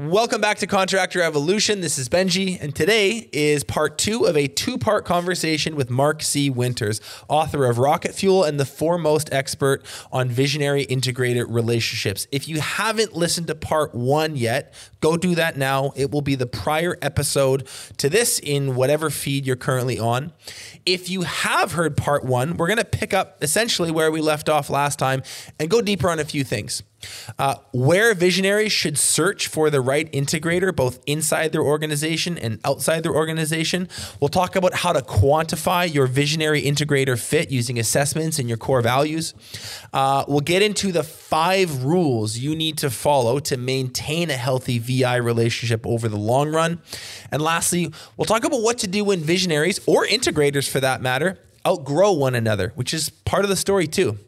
Welcome back to Contractor Evolution. This is Benji, and today is part two of a two part conversation with Mark C. Winters, author of Rocket Fuel and the foremost expert on visionary integrated relationships. If you haven't listened to part one yet, go do that now. It will be the prior episode to this in whatever feed you're currently on. If you have heard part one, we're going to pick up essentially where we left off last time and go deeper on a few things. Uh, where visionaries should search for the right integrator, both inside their organization and outside their organization. We'll talk about how to quantify your visionary integrator fit using assessments and your core values. Uh, we'll get into the five rules you need to follow to maintain a healthy VI relationship over the long run. And lastly, we'll talk about what to do when visionaries or integrators, for that matter, outgrow one another, which is part of the story too.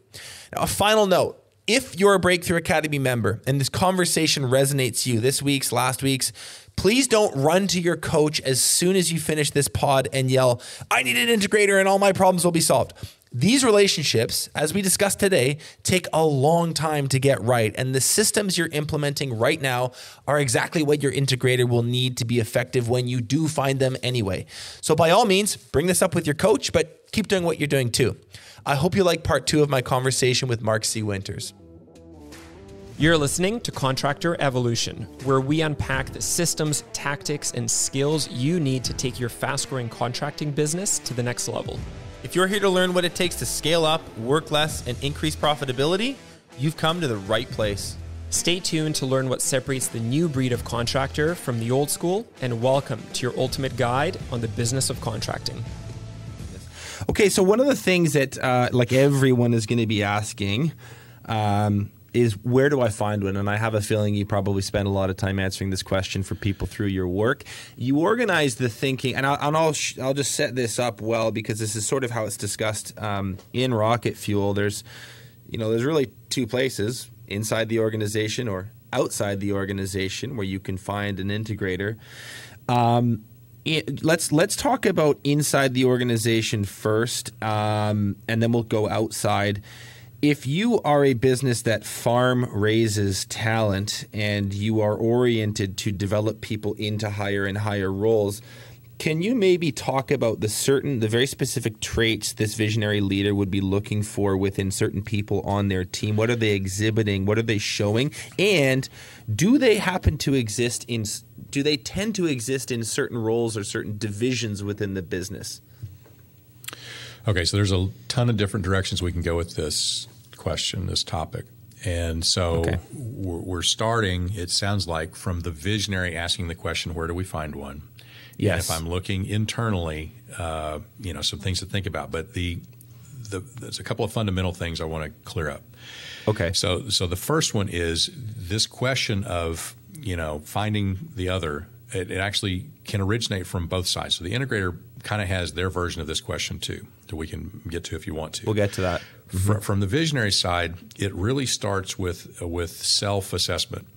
Now, a final note if you're a Breakthrough Academy member and this conversation resonates you this week's, last week's, please don't run to your coach as soon as you finish this pod and yell, I need an integrator and all my problems will be solved. These relationships, as we discussed today, take a long time to get right. And the systems you're implementing right now are exactly what your integrator will need to be effective when you do find them anyway. So, by all means, bring this up with your coach, but keep doing what you're doing too. I hope you like part two of my conversation with Mark C. Winters. You're listening to Contractor Evolution, where we unpack the systems, tactics, and skills you need to take your fast growing contracting business to the next level. If you're here to learn what it takes to scale up, work less, and increase profitability, you've come to the right place. Stay tuned to learn what separates the new breed of contractor from the old school, and welcome to your ultimate guide on the business of contracting. Okay, so one of the things that uh, like everyone is going to be asking um, is where do I find one? And I have a feeling you probably spend a lot of time answering this question for people through your work. You organize the thinking, and I'll and I'll, sh- I'll just set this up well because this is sort of how it's discussed um, in Rocket Fuel. There's you know there's really two places inside the organization or outside the organization where you can find an integrator. Um, it, let's let's talk about inside the organization first, um, and then we'll go outside. If you are a business that farm raises talent and you are oriented to develop people into higher and higher roles, can you maybe talk about the certain, the very specific traits this visionary leader would be looking for within certain people on their team? What are they exhibiting? What are they showing? And do they happen to exist in do they tend to exist in certain roles or certain divisions within the business? Okay, so there's a ton of different directions we can go with this question, this topic. And so okay. we're starting, it sounds like, from the visionary asking the question, where do we find one? Yes. And if I'm looking internally, uh, you know, some things to think about. But the, the there's a couple of fundamental things I want to clear up. Okay. So so the first one is this question of you know, finding the other, it, it actually can originate from both sides. So the integrator kind of has their version of this question too, that we can get to if you want to. We'll get to that. Mm-hmm. From the visionary side, it really starts with with self assessment.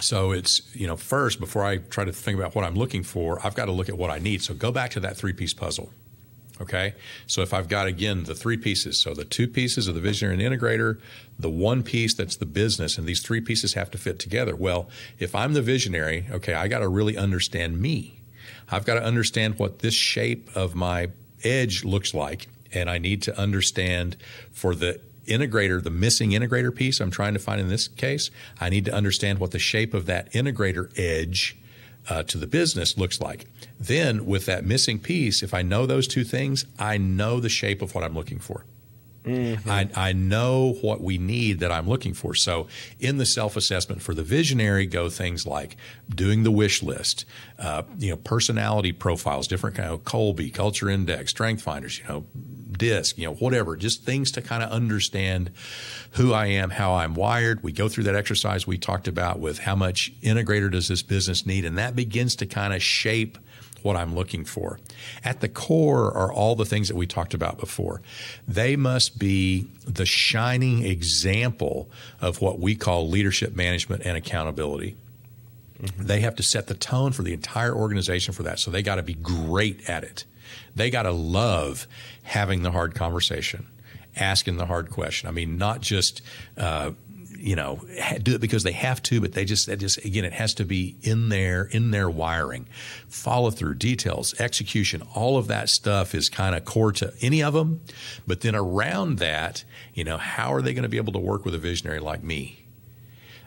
So it's you know first before I try to think about what I'm looking for, I've got to look at what I need. So go back to that three piece puzzle. Okay. So if I've got, again, the three pieces, so the two pieces of the visionary and integrator, the one piece that's the business, and these three pieces have to fit together. Well, if I'm the visionary, okay, I got to really understand me. I've got to understand what this shape of my edge looks like. And I need to understand for the integrator, the missing integrator piece I'm trying to find in this case, I need to understand what the shape of that integrator edge uh, to the business looks like. Then, with that missing piece, if I know those two things, I know the shape of what I'm looking for. Mm-hmm. I, I know what we need that I'm looking for. So, in the self assessment for the visionary, go things like doing the wish list, uh, you know, personality profiles, different kind of Kolbe, Culture Index, Strength Finders, you know, DISC, you know, whatever, just things to kind of understand who I am, how I'm wired. We go through that exercise we talked about with how much integrator does this business need, and that begins to kind of shape what I'm looking for. At the core are all the things that we talked about before. They must be the shining example of what we call leadership management and accountability. Mm-hmm. They have to set the tone for the entire organization for that. So they got to be great at it. They got to love having the hard conversation, asking the hard question. I mean, not just, uh, you know do it because they have to, but they just they just again it has to be in their in their wiring, follow through, details, execution, all of that stuff is kind of core to any of them. But then around that, you know, how are they going to be able to work with a visionary like me?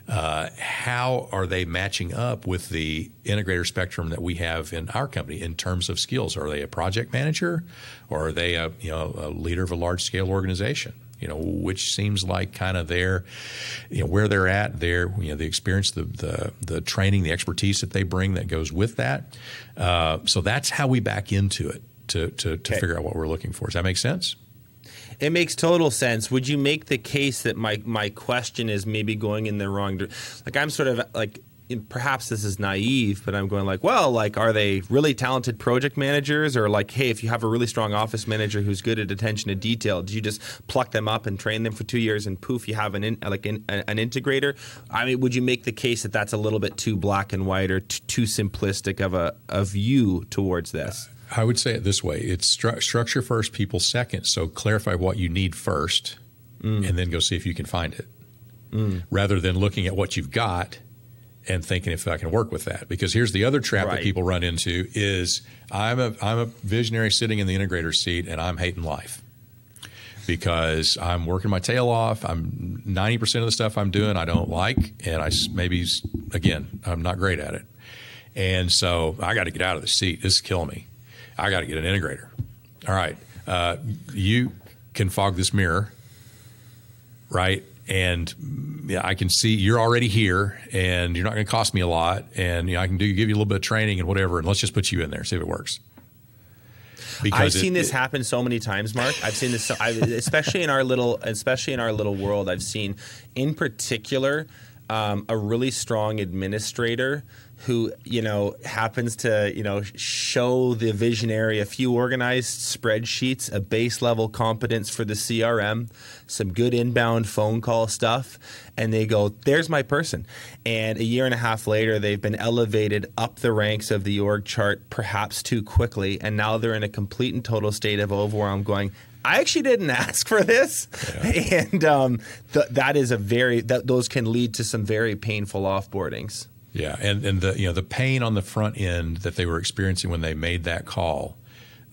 Uh, how are they matching up with the integrator spectrum that we have in our company in terms of skills? Are they a project manager, or are they a you know a leader of a large scale organization? You know, which seems like kind of their, you know, where they're at, their, you know, the experience, the the, the training, the expertise that they bring that goes with that. Uh, so that's how we back into it to to, to okay. figure out what we're looking for. Does that make sense? It makes total sense. Would you make the case that my my question is maybe going in the wrong direction? Like I'm sort of like perhaps this is naive, but I'm going like, well, like, are they really talented project managers, or like, hey, if you have a really strong office manager who's good at attention to detail, do you just pluck them up and train them for two years, and poof, you have an in, like an, an integrator? I mean, would you make the case that that's a little bit too black and white or t- too simplistic of a, a view towards this? I would say it this way: it's stru- structure first, people second. So clarify what you need first, mm. and then go see if you can find it, mm. rather than looking at what you've got and thinking if I can work with that. Because here's the other trap right. that people run into: is I'm a I'm a visionary sitting in the integrator seat, and I'm hating life because I'm working my tail off. I'm 90% of the stuff I'm doing I don't like, and I maybe again I'm not great at it, and so I got to get out of the seat. This is killing me. I got to get an integrator. All right, uh, you can fog this mirror, right? And yeah, I can see you're already here, and you're not going to cost me a lot, and you know, I can do give you a little bit of training and whatever, and let's just put you in there, see if it works. Because I've seen this it, happen so many times, Mark. I've seen this, especially in our little, especially in our little world. I've seen, in particular, um, a really strong administrator who you know happens to you know show the visionary a few organized spreadsheets, a base level competence for the CRM, some good inbound phone call stuff, and they go, "There's my person." And a year and a half later, they've been elevated up the ranks of the org chart, perhaps too quickly, and now they're in a complete and total state of overwhelm. Going, I actually didn't ask for this, yeah. and um, th- that is a very that those can lead to some very painful offboardings. Yeah, and and the you know the pain on the front end that they were experiencing when they made that call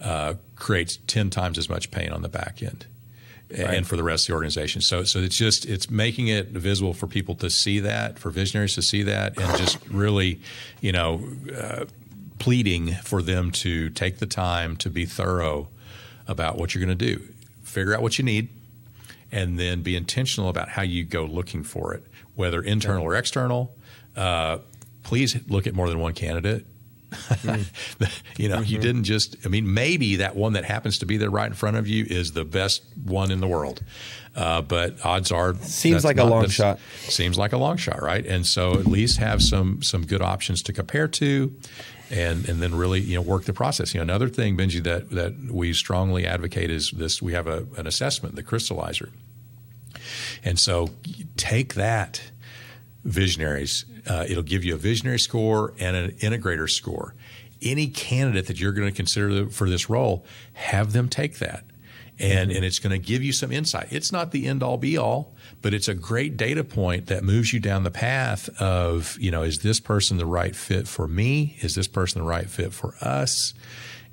uh, creates ten times as much pain on the back end. Right. and for the rest of the organization. So, so it's just it's making it visible for people to see that, for visionaries to see that, and just really, you know, uh, pleading for them to take the time to be thorough about what you're going to do. Figure out what you need, and then be intentional about how you go looking for it, whether internal or external. Uh, please look at more than one candidate. You know, mm-hmm. you didn't just, I mean, maybe that one that happens to be there right in front of you is the best one in the world. Uh, but odds are seems like not, a long shot. Seems like a long shot, right? And so at least have some some good options to compare to, and and then really you know work the process. You know, another thing, Benji, that that we strongly advocate is this: we have a, an assessment, the crystallizer, and so take that visionaries. Uh, it'll give you a visionary score and an integrator score. Any candidate that you're going to consider for this role, have them take that. And, mm-hmm. and it's going to give you some insight. It's not the end all be all, but it's a great data point that moves you down the path of, you know, is this person the right fit for me? Is this person the right fit for us?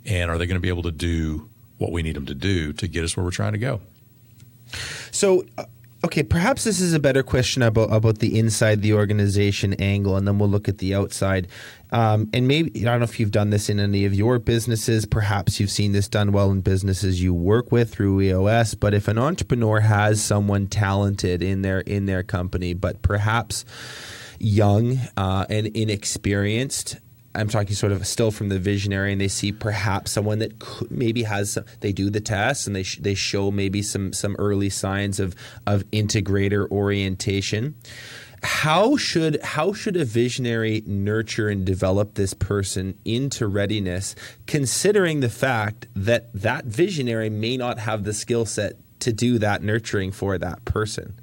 And are they going to be able to do what we need them to do to get us where we're trying to go? So, uh, Okay, perhaps this is a better question about about the inside the organization angle, and then we'll look at the outside. Um, and maybe I don't know if you've done this in any of your businesses. Perhaps you've seen this done well in businesses you work with through EOS. But if an entrepreneur has someone talented in their in their company, but perhaps young uh, and inexperienced, I'm talking sort of still from the visionary, and they see perhaps someone that could, maybe has some. They do the test and they sh- they show maybe some some early signs of of integrator orientation. How should how should a visionary nurture and develop this person into readiness, considering the fact that that visionary may not have the skill set to do that nurturing for that person?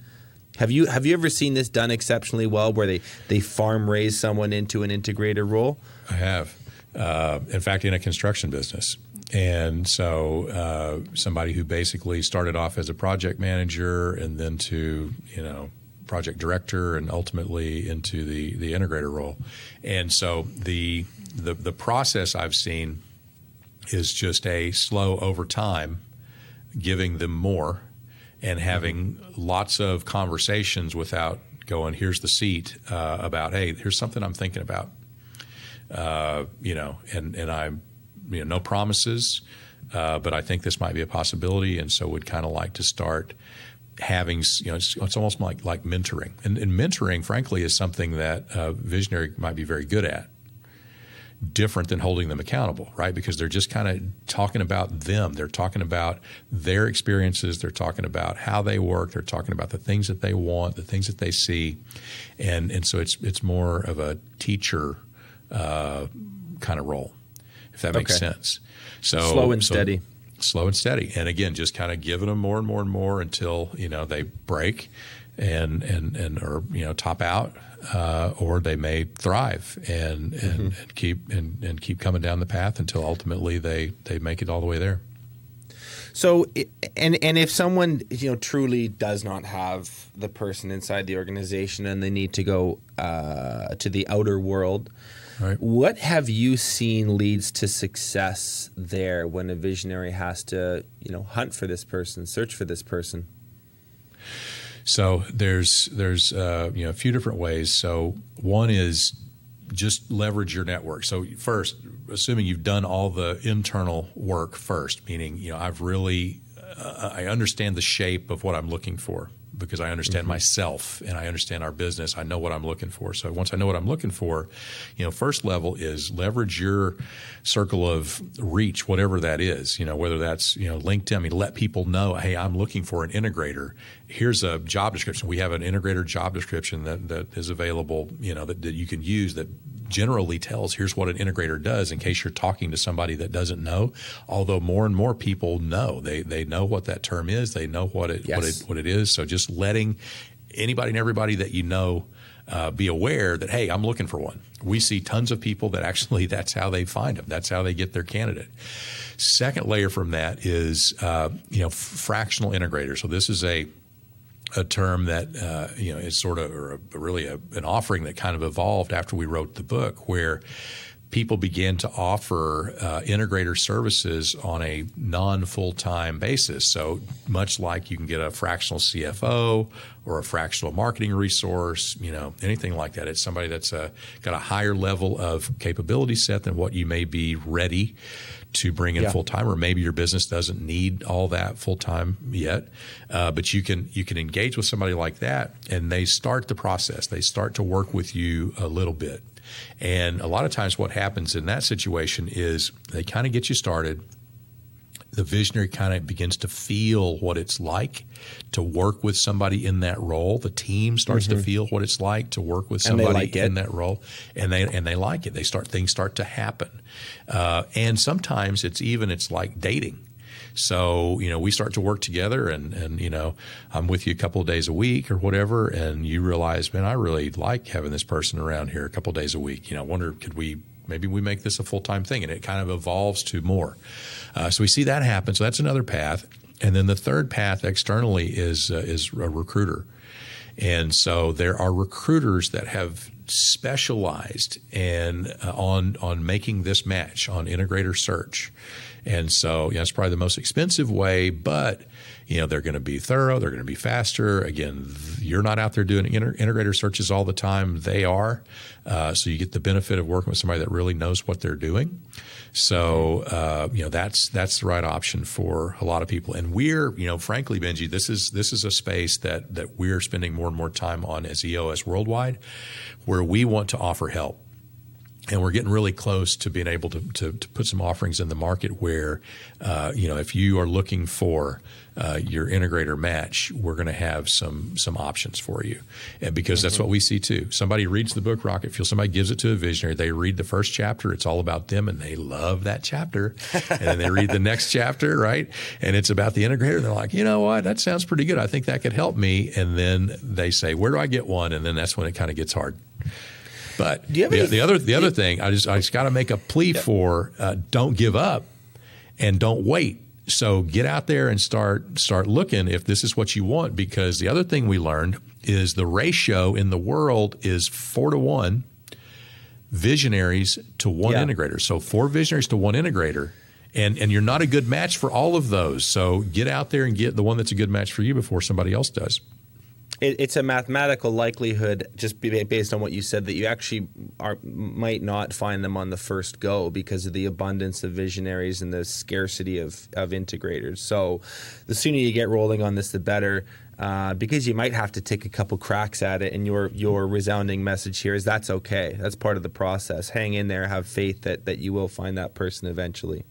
Have you have you ever seen this done exceptionally well, where they they farm raise someone into an integrator role? I have. Uh, in fact, in a construction business. And so, uh, somebody who basically started off as a project manager and then to, you know, project director and ultimately into the the integrator role. And so the the the process I've seen is just a slow over time, giving them more and having lots of conversations without going, here's the seat uh, about, hey, here's something I'm thinking about. Uh, you know, and and I'm, you know, no promises, uh, but I think this might be a possibility, and so would kind of like to start having, you know, it's, it's almost like like mentoring, and, and, mentoring, frankly, is something that a visionary might be very good at different than holding them accountable, right? Because they're just kind of talking about them. They're talking about their experiences. They're talking about how they work. They're talking about the things that they want, the things that they see, and and so it's it's more of a teacher uh, kind of role, if that makes okay. sense. So slow and so steady. Slow and steady, and again, just kind of giving them more and more and more until you know they break, and and and or you know top out, uh, or they may thrive and and, mm-hmm. and keep and, and keep coming down the path until ultimately they they make it all the way there. So, and and if someone you know truly does not have the person inside the organization and they need to go uh, to the outer world, right. what have you seen leads to success there when a visionary has to you know hunt for this person, search for this person? So there's there's uh, you know a few different ways. So one is just leverage your network. So first, assuming you've done all the internal work first, meaning you know I've really uh, I understand the shape of what I'm looking for because I understand mm-hmm. myself and I understand our business. I know what I'm looking for. So once I know what I'm looking for, you know, first level is leverage your circle of reach, whatever that is. You know, whether that's you know LinkedIn. I mean, let people know, hey, I'm looking for an integrator. Here's a job description. We have an integrator job description that that is available. You know, that, that you can use that generally tells here's what an integrator does in case you're talking to somebody that doesn't know. Although more and more people know, they they know what that term is, they know what it yes. what it what it is. So just letting anybody and everybody that you know uh, be aware that hey, I'm looking for one. We see tons of people that actually that's how they find them. That's how they get their candidate. Second layer from that is uh, you know fractional integrator. So this is a a term that uh, you know is sort of or a, really a, an offering that kind of evolved after we wrote the book, where people began to offer uh, integrator services on a non full time basis. So much like you can get a fractional CFO or a fractional marketing resource, you know, anything like that. It's somebody that's uh, got a higher level of capability set than what you may be ready to bring in yeah. full time, or maybe your business doesn't need all that full time yet. Uh, but you can you can engage with somebody like that, and they start the process. They start to work with you a little bit, and a lot of times, what happens in that situation is they kind of get you started the visionary kind of begins to feel what it's like to work with somebody in that role. The team starts mm-hmm. to feel what it's like to work with somebody like in that role, and they and they like it. They start things start to happen, uh, and sometimes it's even it's like dating. So, you know, we start to work together and, and, you know, I'm with you a couple of days a week or whatever. And you realize, man, I really like having this person around here a couple of days a week. You know, I wonder, could we, maybe we make this a full time thing? And it kind of evolves to more. Uh, so we see that happen. So that's another path. And then the third path externally is uh, is a recruiter. And so there are recruiters that have specialized in uh, on on making this match on integrator search. And so, yeah, it's probably the most expensive way, but you know they're going to be thorough, they're going to be faster. Again, you're not out there doing integrator searches all the time; they are. Uh, so you get the benefit of working with somebody that really knows what they're doing. So uh, you know that's that's the right option for a lot of people. And we're you know frankly, Benji, this is this is a space that that we're spending more and more time on as EOS worldwide, where we want to offer help and we're getting really close to being able to, to, to put some offerings in the market where, uh, you know, if you are looking for uh, your integrator match, we're going to have some some options for you, and because mm-hmm. that's what we see too. Somebody reads the book Rocket Fuel, somebody gives it to a visionary. They read the first chapter; it's all about them, and they love that chapter. and then they read the next chapter, right? And it's about the integrator. They're like, you know what? That sounds pretty good. I think that could help me. And then they say, where do I get one? And then that's when it kind of gets hard. But the, any, the, other the other thing, I just I just got to make a plea yeah. for uh, don't give up and don't wait. So get out there and start start looking if this is what you want. Because the other thing we learned is the ratio in the world is four to one visionaries to one Yeah. integrator. So four visionaries to one integrator. And, and you're not a good match for all of those. So get out there and get the one that's a good match for you before somebody else does. It, it's a mathematical likelihood, just based on what you said, that you actually are might not find them on the first go because of the abundance of visionaries and the scarcity of of integrators. So, the sooner you get rolling on this, the better. Uh, because you might have to take a couple cracks at it, and your your resounding message here is that's okay. That's part of the process. Hang in there. Have faith that that you will find that person eventually.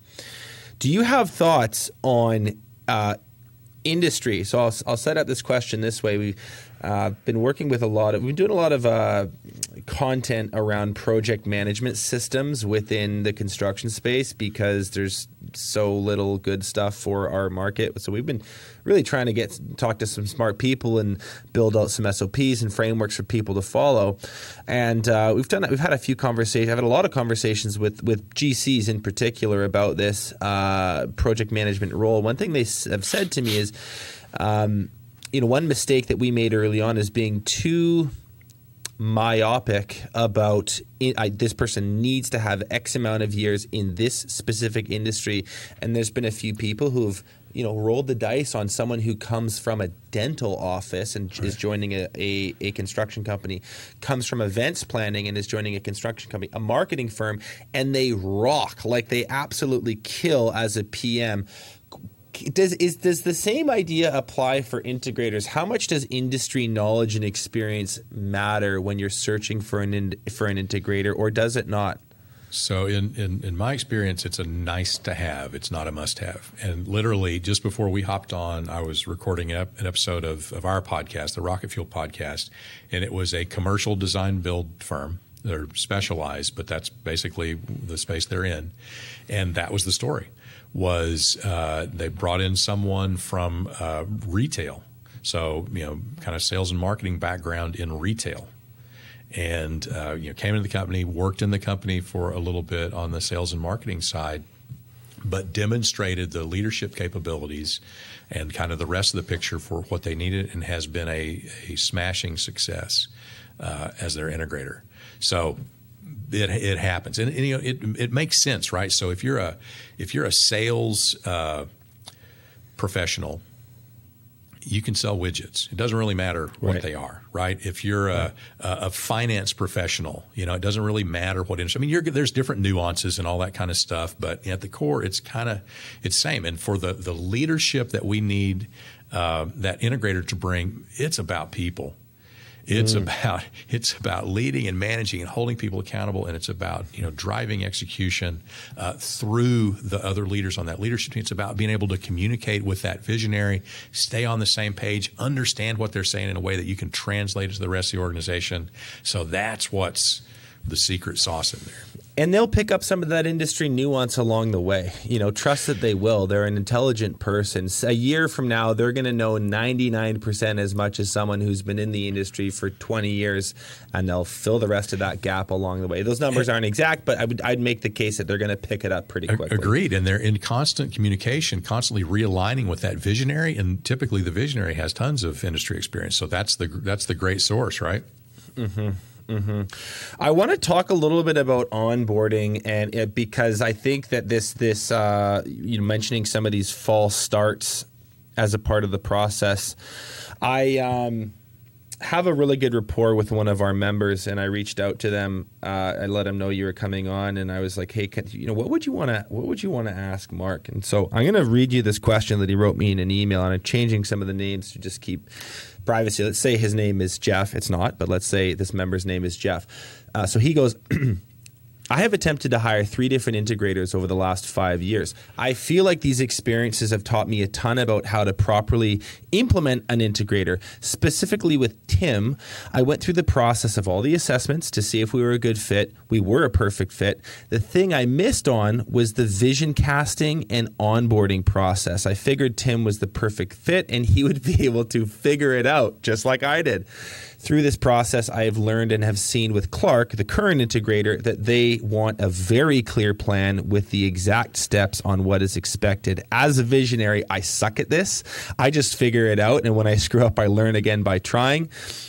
Do you have thoughts on uh, industry? So I'll, I'll set up this question this way. We've uh, been working with a lot of, we've been doing a lot of uh, content around project management systems within the construction space because there's so little good stuff for our market. So we've been really trying to get talk to some smart people and build out some SOPs and frameworks for people to follow. And uh, we've done we've had a few conversations. I've had a lot of conversations with with GCs in particular about this uh, project management role. One thing they have said to me is. Um, you know, one mistake that we made early on is being too myopic about I, this person needs to have X amount of years in this specific industry. And there's been a few people who've you know rolled the dice on someone who comes from a dental office and is joining a, a, a construction company, comes from events planning and is joining a construction company, a marketing firm, and they rock like they absolutely kill as a PM does is does the same idea apply for integrators? How much does industry knowledge and experience matter when you're searching for an in, for an integrator, or does it not? So, in, in, in my experience, it's a nice to have. It's not a must have. And literally, just before we hopped on, I was recording an ep- an episode of, of our podcast, the Rocket Fuel podcast, and it was a commercial design build firm. They're specialized, but that's basically the space they're in. And that was the story. Was uh, they brought in someone from uh, retail, so you know, kind of sales and marketing background in retail and uh, you know came into the company, worked in the company for a little bit on the sales and marketing side, but demonstrated the leadership capabilities and kind of the rest of the picture for what they needed, and has been a, a smashing success uh, as their integrator. So. It, it happens, and, and, you know it, it makes sense, right? So if you're a if you're a sales uh, professional you can sell widgets. It doesn't really matter what Right. they are, right? If you're a, a, a finance professional, you know, it doesn't really matter what industry. I mean, you're, there's different nuances and all that kind of stuff, but at the core, it's kind of it's same. And for the the leadership that we need uh, that integrator to bring, it's about people. It's about it's about leading and managing and holding people accountable, and it's about you know driving execution uh, through the other leaders on that leadership team. It's about being able to communicate with that visionary, stay on the same page, understand what they're saying in a way that you can translate it to the rest of the organization. So that's what's the secret sauce in there. And they'll pick up some of that industry nuance along the way. You know, trust that they will. They're an intelligent person. A year from now, they're going to know 99% as much as someone who's been in the industry for 20 years, and they'll fill the rest of that gap along the way. Those numbers aren't exact, but I would, I'd make the case that they're going to pick it up pretty quickly. Agreed, and they're in constant communication, constantly realigning with that visionary. And typically, the visionary has tons of industry experience, so that's the that's the great source, right? Mm-hmm. I want to talk a little bit about onboarding, and it, because I think that this this uh, you know mentioning some of these false starts as a part of the process, I um, have a really good rapport with one of our members, and I reached out to them. Uh, I let them know you were coming on, and I was like, "Hey, can, you know, what would you want to what would you want to ask Mark?" And so I'm going to read you this question that he wrote me in an email, and I'm changing some of the names to just keep privacy. Let's say his name is Jeff. It's not, but let's say this member's name is Jeff. Uh, so he goes. I have attempted to hire three different integrators over the last five years. I feel like these experiences have taught me a ton about how to properly implement an integrator. Specifically with Tim, I went through the process of all the assessments to see if we were a good fit. We were a perfect fit. The thing I missed on was the vision casting and onboarding process. I figured Tim was the perfect fit and he would be able to figure it out just like I did. Through this process, I have learned and have seen with Clark, the current integrator, that they want a very clear plan with the exact steps on what is expected. As a visionary, I suck at this. I just figure it out. And when I screw up, I learn again by trying.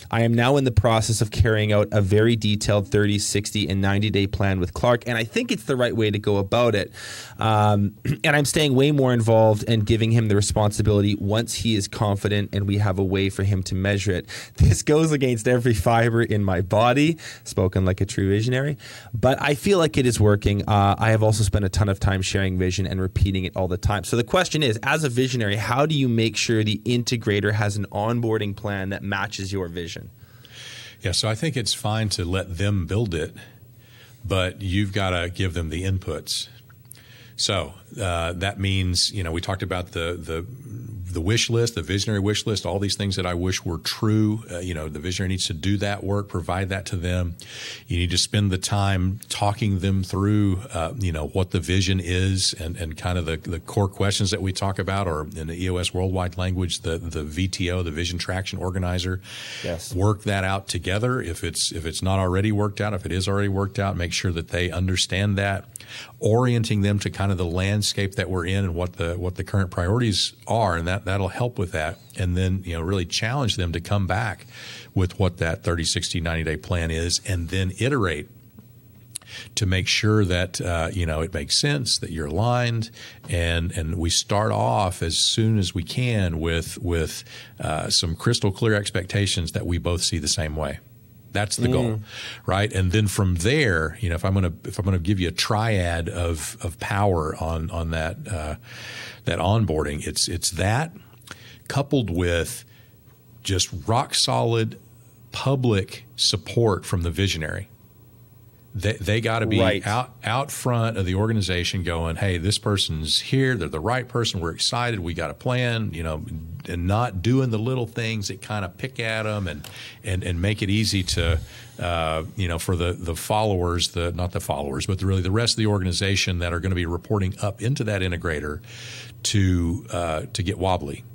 I am now in the process of carrying out a very detailed 30, 60, and 90 day plan with Clark. And I think it's the right way to go about it. Um, and I'm staying way more involved and giving him the responsibility once he is confident and we have a way for him to measure it. This goes against every fiber in my body, spoken like a true visionary, but I feel like it is working. Uh, I have also spent a ton of time sharing vision and repeating it all the time. So the question is, as a visionary, how do you make sure the integrator has an onboarding plan that matches your vision? Yeah, so I think it's fine to let them build it, but you've got to give them the inputs. So uh, that means, you know, we talked about the the the wish list, the visionary wish list, all these things that I wish were true. Uh, you know, the visionary needs to do that work, provide that to them. You need to spend the time talking them through, uh, you know, what the vision is and, and kind of the, the core questions that we talk about, or in the EOS worldwide language, the, the VTO, the Vision Traction Organizer. Yes. Work that out together. If it's if it's not already worked out, if it is already worked out, make sure that they understand that, orienting them to kind of the landscape that we're in and what the what the current priorities are, and that that'll help with that. And then, you know, really challenge them to come back with what that 30, 60, 90 day plan is and then iterate to make sure that uh, you know it makes sense that you're aligned and and we start off as soon as we can with with uh, some crystal clear expectations that we both see the same way that's the mm. goal right and then from there you know if i'm going to if i'm to give you a triad of of power on on that uh, that onboarding it's it's that coupled with just rock solid public support from the visionary. They, they got to be right. out out front of the organization, going, "Hey, this person's here. They're the right person. We're excited. We got a plan." You know, and not doing the little things that kind of pick at them and and and make it easy to, uh, you know, for the the followers, the not the followers, but the, really the rest of the organization that are going to be reporting up into that integrator to uh, to get wobbly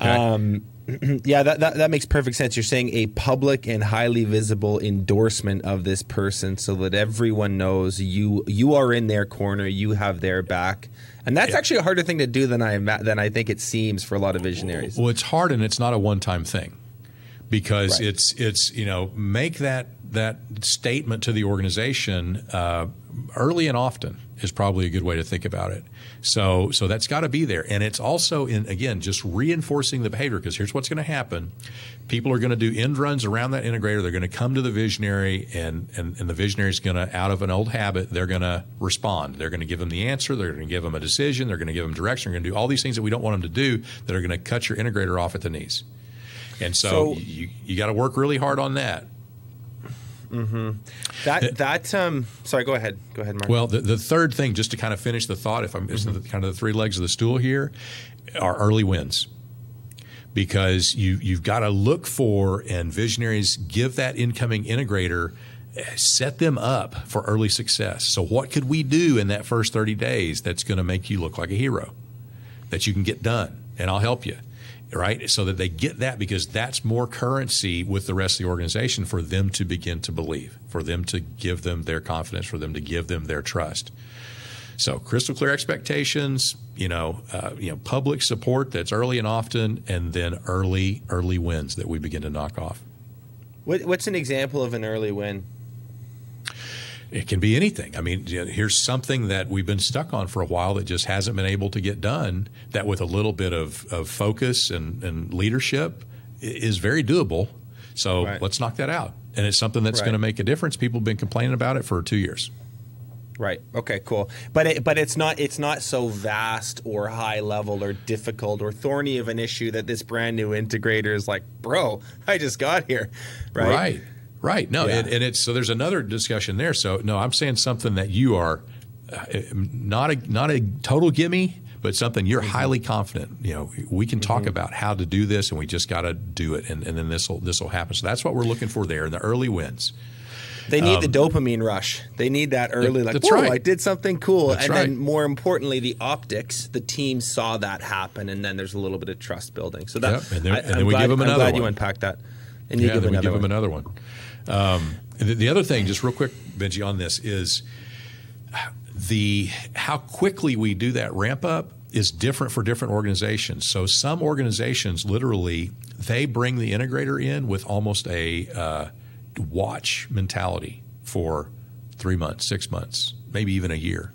Okay. Um, yeah, that, that, that makes perfect sense. You're saying a public and highly visible endorsement of this person, so that everyone knows you you are in their corner, you have their back, and that's yeah. actually a harder thing to do than I than I think it seems for a lot of visionaries. Well, it's hard, and it's not a one time thing because right. it's it's you know make that that statement to the organization uh, early and often is probably a good way to think about it. So so that's got to be there, and it's also in again just reinforcing the behavior because here's what's going to happen: people are going to do end runs around that integrator. They're going to come to the visionary, and and, and the visionary is going to out of an old habit, they're going to respond. They're going to give them the answer. They're going to give them a decision. They're going to give them direction. They're going to do all these things that we don't want them to do that are going to cut your integrator off at the knees. And so, so you you got to work really hard on that. Mm-hmm. That uh, that um. Sorry, go ahead. Go ahead, Mark. Well, the, the third thing, just to kind of finish the thought, if I'm mm-hmm. kind of the three legs of the stool here, are early wins. Because you you've got to look for and visionaries give that incoming integrator set them up for early success. So what could we do in that first 30 days that's going to make you look like a hero that you can get done and I'll help you right? So that they get that because that's more currency with the rest of the organization for them to begin to believe, for them to give them their confidence, for them to give them their trust. So crystal clear expectations, you know, uh, you know, public support that's early and often, and then early early wins that we begin to knock off. What, what's an example of an early win? It can be anything. I mean, here's something that we've been stuck on for a while that just hasn't been able to get done. That with a little bit of, of focus and, and leadership is very doable. So right. let's knock that out. And it's something that's right. going to make a difference. People have been complaining about it for two years. Right. Okay. Cool. But it, but it's not it's not so vast or high level or difficult or thorny of an issue that this brand new integrator is like, bro, I just got here. Right. Right. Right. No, yeah. and, and, it's so there's another discussion there. So no, I'm saying something that you are uh, not a not a total gimme, but something you're mm-hmm. highly confident. You know, we can talk mm-hmm. about how to do this, and we just got to do it, and, and then this will this will happen. So that's what we're looking for there in the early wins. They need um, the dopamine rush. They need that early, like, whoa, right. I did something cool. That's and right. then, more importantly, the optics. The team saw that happen, and then there's a little bit of trust building. So that, yep. and then, I, and then we glad, give them another I'm glad one. you unpacked that. And you yeah, give then we another give them another one. Um, the, the other thing, just real quick, Benji, on this is the how quickly we do that ramp up is different for different organizations. So some organizations literally they bring the integrator in with almost a uh, watch mentality for three months, six months, maybe even a year,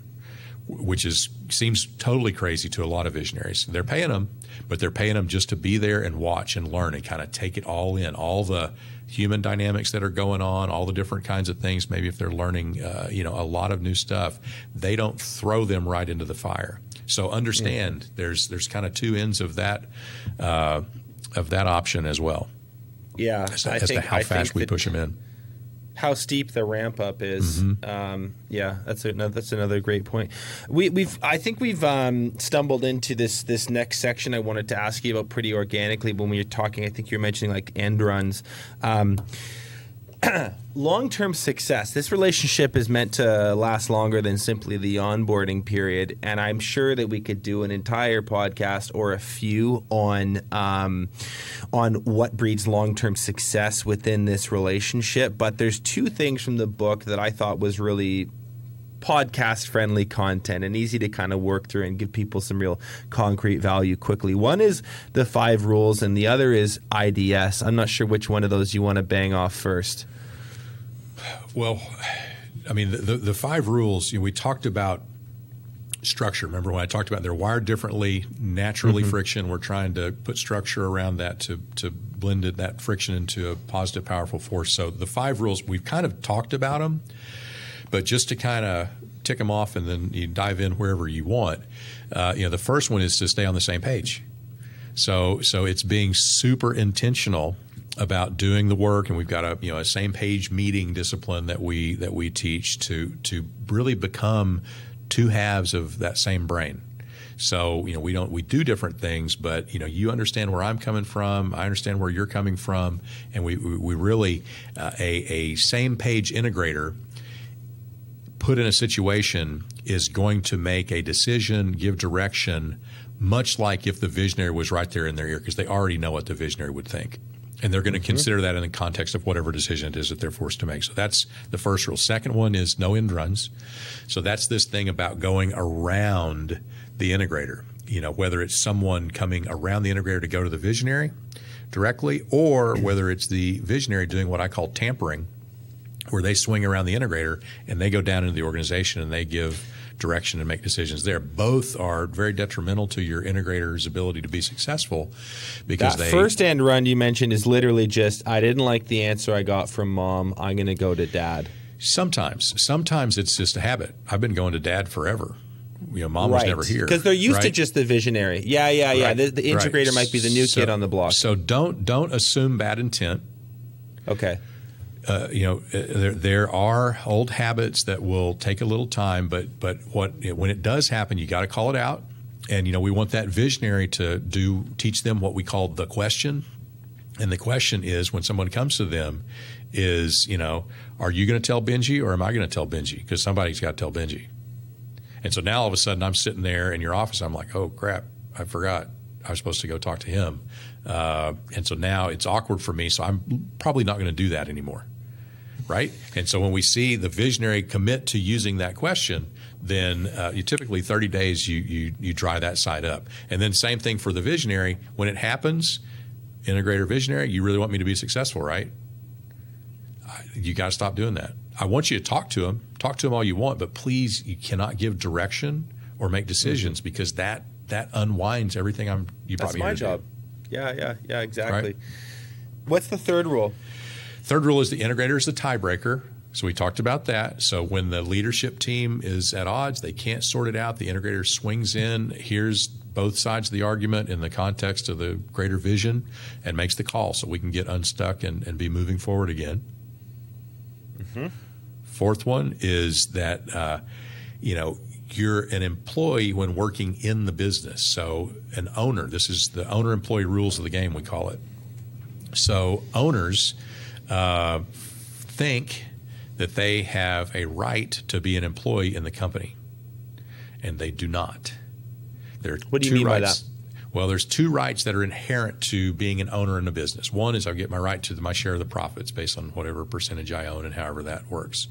which is seems totally crazy to a lot of visionaries. They're paying them, but they're paying them just to be there and watch and learn and kind of take it all in, all the human dynamics that are going on, all the different kinds of things. Maybe if they're learning, uh, you know, a lot of new stuff, they don't throw them right into the fire. So understand there's there's kind of two ends of that uh, of that option as well Yeah, as, to- as to how I fast we that push them in. How steep the ramp up is. Um, yeah, that's a, no, that's another great point. We, we've I think we've um, stumbled into this this next section. I wanted to ask you about pretty organically when we were talking. I think you're mentioning like end runs. Um, long term success. This relationship is meant to last longer than simply the onboarding period, and I'm sure that we could do an entire podcast or a few on um, on what breeds long term success within this relationship. But there's two things from the book that I thought was really podcast friendly content and easy to kind of work through and give people some real concrete value quickly. One is the five rules, and the other is IDS. I'm not sure which one of those you want to bang off first. Well, I mean, the, the, the five rules, you know, we talked about structure. Remember when I talked about they're wired differently, naturally mm-hmm. friction. We're trying to put structure around that to, to blend it, that friction into a positive, powerful force. So the five rules, we've kind of talked about them, but just to kind of tick them off and then you dive in wherever you want. Uh, you know, the first one is to stay on the same page. So so it's being super intentional about doing the work, and we've got a you know a same page meeting discipline that we that we teach to to really become two halves of that same brain. So you know we don't we do different things, but you know you understand where I'm coming from, I understand where you're coming from, and we we, we really uh, a a same page integrator put in a situation is going to make a decision, give direction, much like if the visionary was right there in their ear, because they already know what the visionary would think. And they're going to mm-hmm. consider that in the context of whatever decision it is that they're forced to make. So that's the first rule. Second one is no end runs. So that's this thing about going around the integrator. You know, whether it's someone coming around the integrator to go to the visionary directly, or whether it's the visionary doing what I call tampering, where they swing around the integrator and they go down into the organization and they give direction and make decisions there. Both are very detrimental to your integrator's ability to be successful because That they first end run you mentioned is literally just I didn't like the answer I got from mom. I'm going to go to dad. sometimes sometimes it's just a habit. I've been going to dad forever. You know, mom was never here because they're used to just the visionary. Yeah, yeah, yeah. Right, The, the right. integrator might be the new So- kid on the block. So don't don't assume bad intent. okay. Uh, you know, uh, there, there are old habits that will take a little time, but but what when it does happen, you got to call it out, and you know we want that visionary to do teach them what we call the question, and the question is when someone comes to them, is you know, are you going to tell Benji or am I going to tell Benji? Because somebody's got to tell Benji, and so now all of a sudden I'm sitting there in your office, I'm like, oh crap, I forgot. I was supposed to go talk to him. Uh, and so now it's awkward for me. So I'm probably not going to do that anymore right? And so when we see the visionary commit to using that question, then uh, you typically 30 days you, you you dry that side up, and then same thing for the visionary. When it happens, integrator visionary, you really want me to be successful, right? I- You got to stop doing that. I want you to talk to him, talk to him all you want, but please, you cannot give direction or make decisions because that that unwinds everything I'm. You brought That's me my to do. job. Yeah, yeah, yeah, exactly. Right. What's the third rule? Third rule is the integrator is the tiebreaker. So we talked about that. So when the leadership team is at odds, they can't sort it out. The integrator swings in, hears both sides of the argument in the context of the greater vision, and makes the call so we can get unstuck and, and be moving forward again. Fourth one is that uh, you know you're an employee when working in the business. So an owner. This is the owner employee rules of the game. We call it. So owners uh, think that they have a right to be an employee in the company, and they do not. There are What do you two mean by rights. Well, there's two rights that are inherent to being an owner in a business. One is I get my right to my share of the profits based on whatever percentage I own and however that works.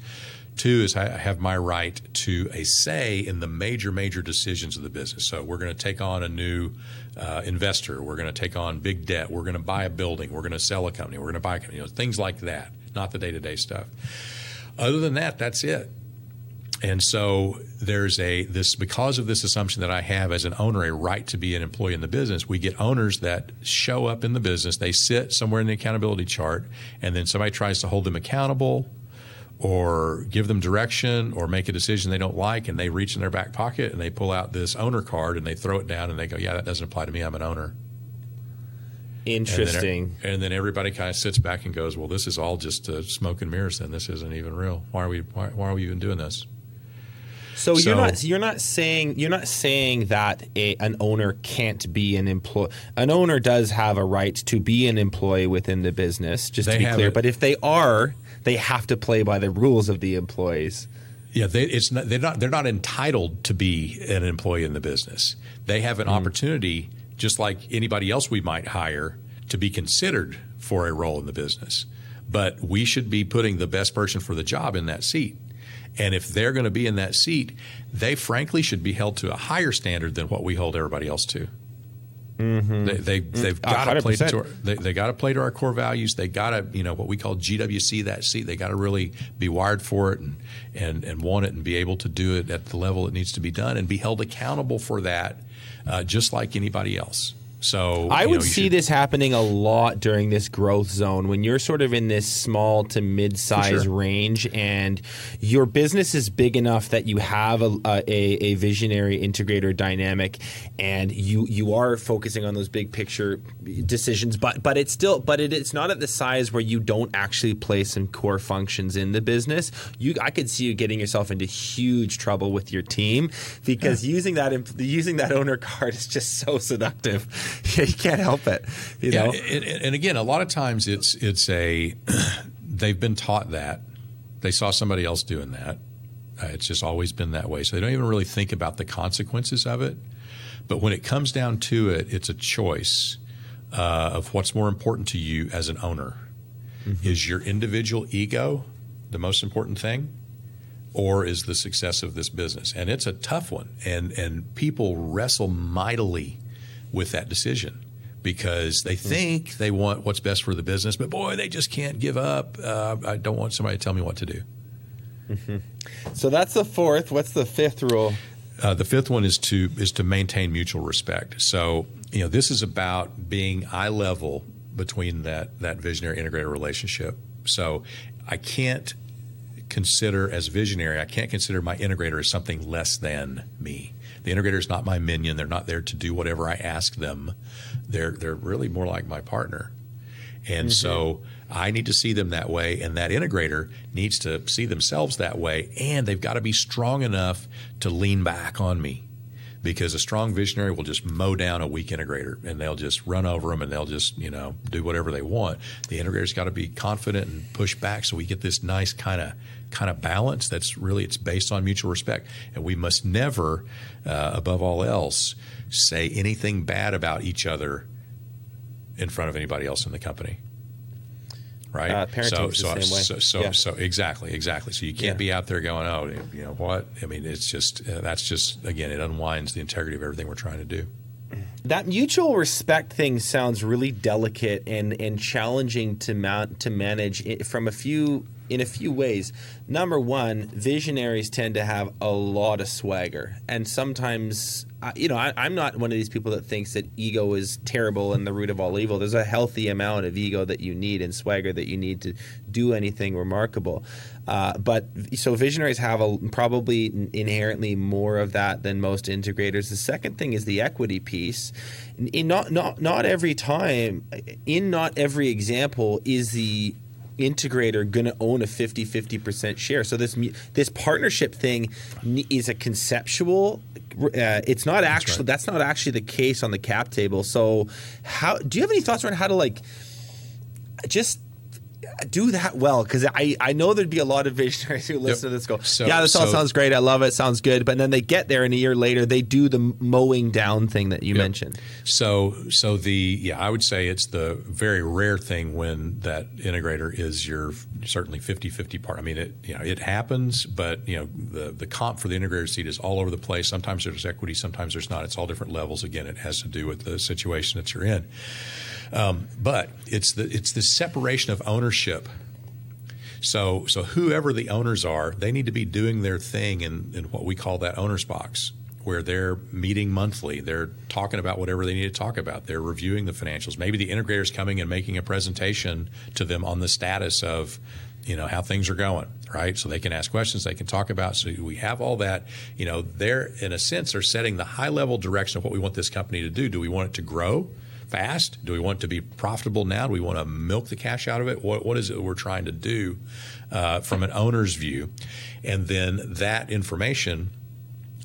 Two is I have my right to a say in the major, major decisions of the business. So we're going to take on a new uh, investor. We're going to take on big debt. We're going to buy a building. We're going to sell a company. We're going to buy a company. You know, things like that, not the day to day stuff. Other than that, that's it. And so there's a this because of this assumption that I have as an owner a right to be an employee in the business. We get owners that show up in the business. They sit somewhere in the accountability chart, and then somebody tries to hold them accountable or give them direction or make a decision they don't like and they reach in their back pocket and they pull out this owner card and they throw it down and they go, Yeah, that doesn't apply to me. I'm an owner. Interesting. And then, and then everybody kind of sits back and goes, Well, this is all just uh, smoke and mirrors. Then this isn't even real. Why are we? Why, why are we even doing this? So, so, you're not you're not saying you're not saying that a, an owner can't be an employee. An owner does have a right to be an employee within the business, just to be clear. It. But if they are, they have to play by the rules of the employees. Yeah, they, it's not, they're not they're not entitled to be an employee in the business. They have an mm. opportunity, just like anybody else we might hire, to be considered for a role in the business. But we should be putting the best person for the job in that seat. And if they're going to be in that seat, they frankly should be held to a higher standard than what we hold everybody else to. Mm-hmm. They, they they've got to play to our, they, they got to play to our core values. They got to you know what we call GWC that seat. They got to really be wired for it and and and want it and be able to do it at the level it needs to be done and be held accountable for that, uh, just like anybody else. So I would know, see should, this happening a lot during this growth zone when you're sort of in this small to mid-size sure. range, and your business is big enough that you have a, a, a, visionary integrator dynamic, and you you are focusing on those big picture decisions. But but it's still but it, it's not at the size where you don't actually play some core functions in the business. You I could see you getting yourself into huge trouble with your team because yeah. using that using that owner card is just so seductive. you can't help it. You yeah, know? And, and again, a lot of times it's it's a they've been taught that they saw somebody else doing that. Uh, it's just always been that way, so they don't even really think about the consequences of it. But when it comes down to it, it's a choice uh, of what's more important to you as an owner. Mm-hmm. Is your individual ego the most important thing? or is the success of this business? And it's a tough one. And and people wrestle mightily with that decision because they hmm. think they want what's best for the business, but boy, they just can't give up. Uh, I don't want somebody to tell me what to do. Mm-hmm. So that's the fourth. What's the fifth rule? Uh, the fifth one is to is to maintain mutual respect. So you know this is about being eye level between that that visionary integrator relationship. So I can't consider as visionary. I can't consider my integrator as something less than me. The integrator is not my minion. They're not there to do whatever I ask them. They're they're really more like my partner. And mm-hmm. so I need to see them that way, and that integrator needs to see themselves that way, and they've got to be strong enough to lean back on me. Because a strong visionary will just mow down a weak integrator and they'll just run over them and they'll just, you know, do whatever they want. The integrator's got to be confident and push back so we get this nice kind of kind of balance that's really it's based on mutual respect and we must never uh, above all else say anything bad about each other in front of anybody else in the company right? Uh, so so, so so, yeah. so exactly exactly. So you can't yeah. be out there going oh you know what? I mean it's just uh, that's just again it unwinds the integrity of everything we're trying to do. That mutual respect thing sounds really delicate and, and challenging to mount, to manage from a few in a few ways. Number one, visionaries tend to have a lot of swagger, and sometimes, you know, I, am not one of these people that thinks that ego is terrible and the root of all evil. There's a healthy amount of ego that you need and swagger that you need to do anything remarkable. Uh, but so visionaries have a, probably inherently more of that than most integrators. The second thing is the equity piece. In not not not every time, in not every example is the integrator going to own a 50 50% share so this this partnership thing is a conceptual uh, it's not actually that's, right. that's not actually the case on the cap table so how do you have any thoughts around how to like just do that well because I, I know there'd be a lot of visionaries who listen to this go So- yeah this all sounds great I love it sounds good but then they get there and a year later they do the mowing down thing that you mentioned So, so the yeah, I would say it's the very rare thing when that integrator is your certainly 50-50 part. I mean, it you know it happens, but you know the the comp for the integrator seat is all over the place. Sometimes there's equity, sometimes there's not. It's all different levels. Again, it has to do with the situation that you're in. Um, but it's the it's the separation of ownership. So, so whoever the owners are, they need to be doing their thing in, in what we call that owner's box, where they're meeting monthly. They're talking about whatever they need to talk about. They're reviewing the financials. Maybe the integrator's coming and making a presentation to them on the status of, you know, how things are going, right? So they can ask questions, they can talk about. So we have all that. You know, they're in a sense are setting the high level direction of what we want this company to do. Do we want it to grow? Fast? Do we want to be profitable now? Do we want to milk the cash out of it? What, what is it we're trying to do uh, from an owner's view? And then that information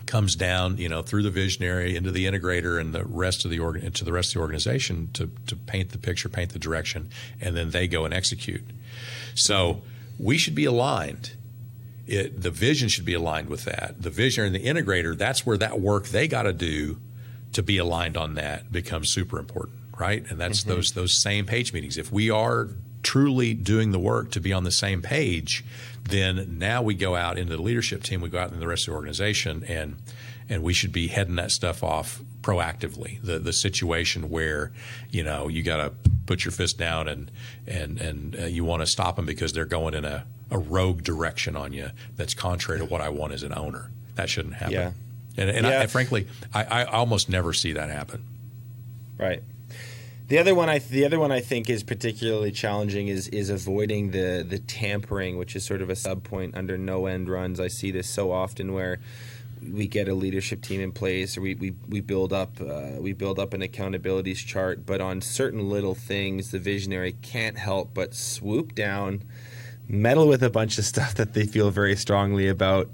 comes down, you know, through the visionary into the integrator and the rest of the organ into the rest of the organization to to paint the picture, paint the direction, and then they go and execute. So we should be aligned. It, the vision should be aligned with that. The visionary and the integrator, that's where that work they got to do to be aligned on that becomes super important, right? And that's those those same page meetings. If we are truly doing the work to be on the same page, then now we go out into the leadership team, we go out into the rest of the organization, and and we should be heading that stuff off proactively. The the situation where you know you got to put your fist down and and and uh, you want to stop them because they're going in a, a rogue direction on you that's contrary to what I want as an owner. That shouldn't happen. Yeah. And, and Yeah. I, frankly, I, I almost never see that happen. Right. The other one I the other one I think is particularly challenging is is avoiding the the tampering, which is sort of a sub point under no end runs. I see this so often where we get a leadership team in place or we, we, we build up uh, we build up an accountabilities chart, but on certain little things the visionary can't help but swoop down, meddle with a bunch of stuff that they feel very strongly about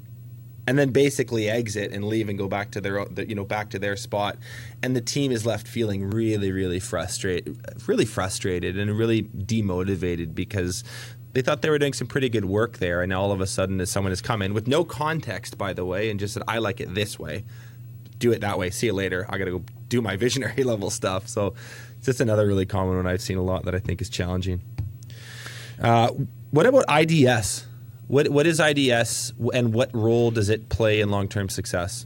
and then basically exit and leave and go back to their you know back to their spot. And the team is left feeling really really frustrated really frustrated and really demotivated because they thought they were doing some pretty good work there. And all of a sudden as someone has come in with no context by the way and just said I like it this way. Do it that way. See you later. I got to go do my visionary level stuff. So it's just another really common one I've seen a lot that I think is challenging. Uh, what about IDS? What what is IDS and what role does it play in long term success?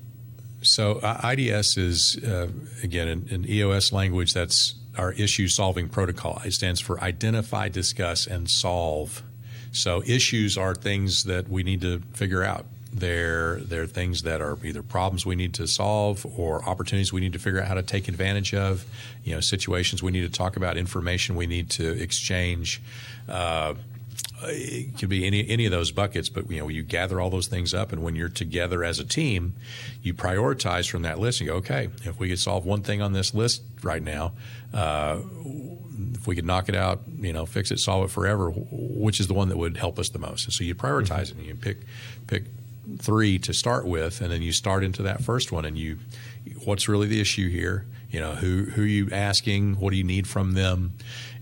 So uh, IDS is uh, again in, in EOS language. That's our issue solving protocol. It stands for identify, discuss, and solve. So issues are things that we need to figure out. They're they're things that are either problems we need to solve or opportunities we need to figure out how to take advantage of. You know, situations we need to talk about, information we need to exchange. Uh, it could be any any of those buckets, but you know you gather all those things up, and when you're together as a team, you prioritize from that list. And you go, okay, if we could solve one thing on this list right now, uh, if we could knock it out, you know, fix it, solve it forever, which is the one that would help us the most? And so you prioritize it, and you pick pick three to start with, and then you start into that first one, and you, what's really the issue here? You know, who who are you asking? What do you need from them?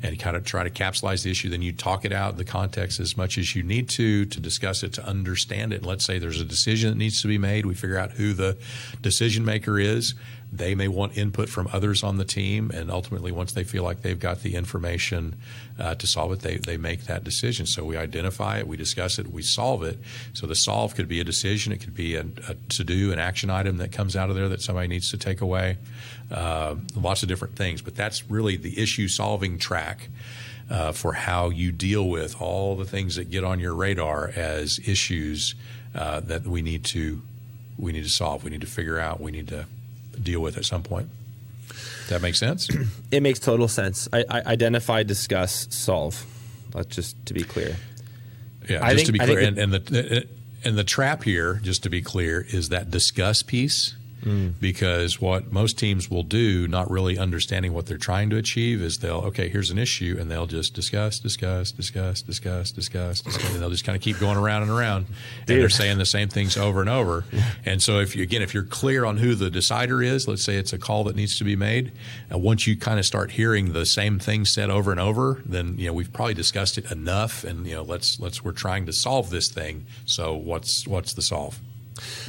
And kind of try to capsulize the issue. Then you talk it out in the context as much as you need to to discuss it, to understand it. And let's say there's a decision that needs to be made. We figure out who the decision maker is. They may want input from others on the team, and ultimately, once they feel like they've got the information uh, to solve it, they, they make that decision. So we identify it, we discuss it, we solve it. So the solve could be a decision, it could be a, a to do, an action item that comes out of there that somebody needs to take away. Uh, lots of different things, but that's really the issue solving track. Uh, for how you deal with all the things that get on your radar as issues uh, that we need to we need to solve, we need to figure out, we need to deal with at some point. Does that make sense? It makes total sense. I, I identify, discuss, solve. Let's just to be clear. Yeah, I just think- to be clear, and, and the and the trap here, just to be clear, is that discuss piece Mm. because what most teams will do, not really understanding what they're trying to achieve, is they'll okay, here's an issue, and they'll just discuss, discuss, discuss, discuss, discuss, discuss, and they'll just kind of keep going around and around, and they're saying the same things over and over. And so, if you again, if you're clear on who the decider is, let's say it's a call that needs to be made, and once you kind of start hearing the same thing said over and over, then you know we've probably discussed it enough, and you know let's let's we're trying to solve this thing. So what's what's the solve?